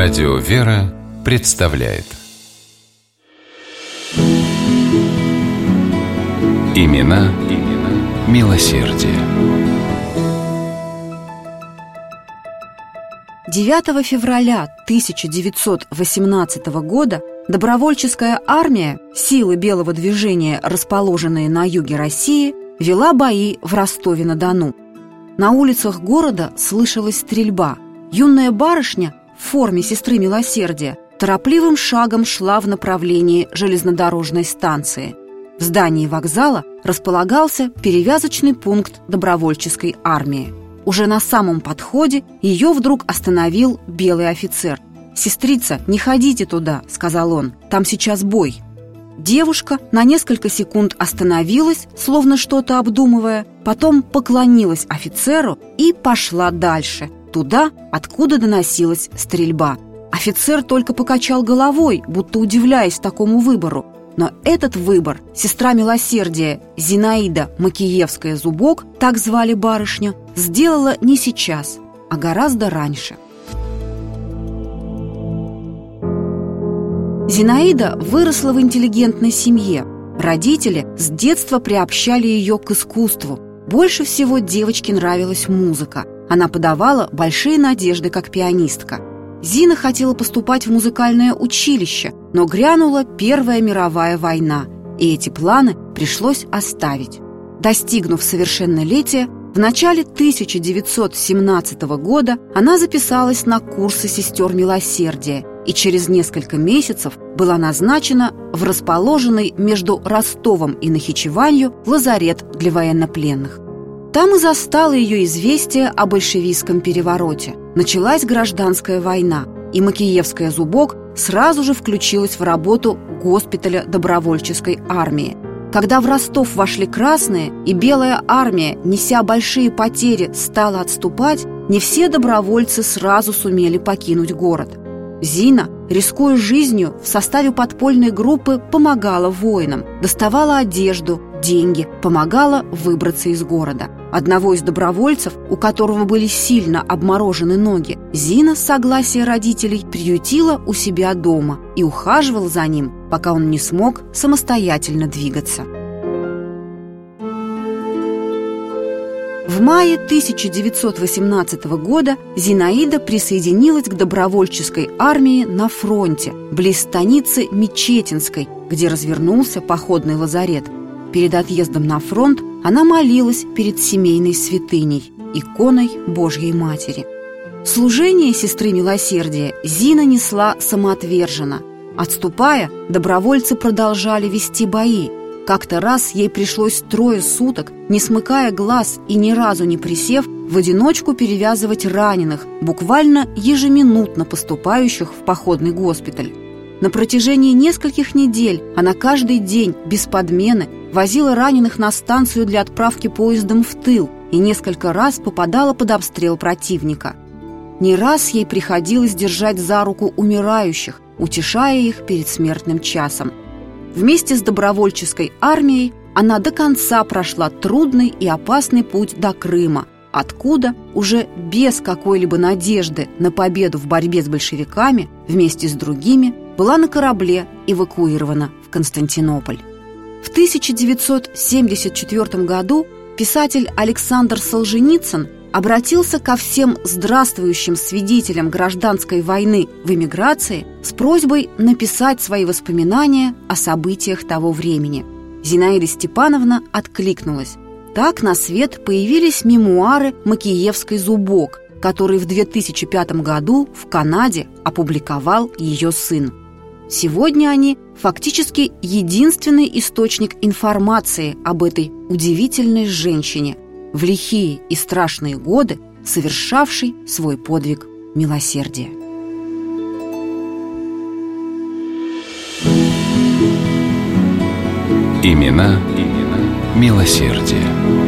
Радио «Вера» представляет Имена, имена милосердие. 9 февраля 1918 года добровольческая армия, силы белого движения, расположенные на юге России, вела бои в Ростове-на-Дону. На улицах города слышалась стрельба. Юная барышня в форме сестры милосердия торопливым шагом шла в направлении железнодорожной станции. В здании вокзала располагался перевязочный пункт добровольческой армии. Уже на самом подходе ее вдруг остановил белый офицер. «Сестрица, не ходите туда», — сказал он, — «там сейчас бой». Девушка на несколько секунд остановилась, словно что-то обдумывая, потом поклонилась офицеру и пошла дальше, туда, откуда доносилась стрельба. Офицер только покачал головой, будто удивляясь такому выбору. Но этот выбор сестра милосердия Зинаида Макиевская-Зубок, так звали барышню, сделала не сейчас, а гораздо раньше. Зинаида выросла в интеллигентной семье. Родители с детства приобщали ее к искусству. Больше всего девочке нравилась музыка – она подавала большие надежды как пианистка. Зина хотела поступать в музыкальное училище, но грянула Первая мировая война, и эти планы пришлось оставить. Достигнув совершеннолетия, в начале 1917 года она записалась на курсы сестер милосердия и через несколько месяцев была назначена в расположенный между Ростовом и Нахичеванью лазарет для военнопленных. Там и застало ее известие о большевистском перевороте. Началась гражданская война, и Макиевская зубок сразу же включилась в работу госпиталя добровольческой армии. Когда в Ростов вошли красные, и Белая армия, неся большие потери, стала отступать, не все добровольцы сразу сумели покинуть город. Зина, рискуя жизнью, в составе подпольной группы помогала воинам, доставала одежду, деньги, помогала выбраться из города. Одного из добровольцев, у которого были сильно обморожены ноги, Зина с согласия родителей приютила у себя дома и ухаживала за ним, пока он не смог самостоятельно двигаться. В мае 1918 года Зинаида присоединилась к добровольческой армии на фронте, близ станицы Мечетинской, где развернулся походный лазарет – Перед отъездом на фронт она молилась перед семейной святыней, иконой Божьей Матери. Служение сестры милосердия Зина несла самоотверженно. Отступая, добровольцы продолжали вести бои. Как-то раз ей пришлось трое суток, не смыкая глаз и ни разу не присев, в одиночку перевязывать раненых, буквально ежеминутно поступающих в походный госпиталь. На протяжении нескольких недель она каждый день, без подмены, возила раненых на станцию для отправки поездом в тыл и несколько раз попадала под обстрел противника. Не раз ей приходилось держать за руку умирающих, утешая их перед смертным часом. Вместе с добровольческой армией она до конца прошла трудный и опасный путь до Крыма, откуда уже без какой-либо надежды на победу в борьбе с большевиками вместе с другими была на корабле эвакуирована в Константинополь. В 1974 году писатель Александр Солженицын обратился ко всем здравствующим свидетелям гражданской войны в эмиграции с просьбой написать свои воспоминания о событиях того времени. Зинаида Степановна откликнулась. Так на свет появились мемуары Макиевской «Зубок», который в 2005 году в Канаде опубликовал ее сын. Сегодня они фактически единственный источник информации об этой удивительной женщине в лихие и страшные годы, совершавшей свой подвиг милосердия. Имена, имена милосердия.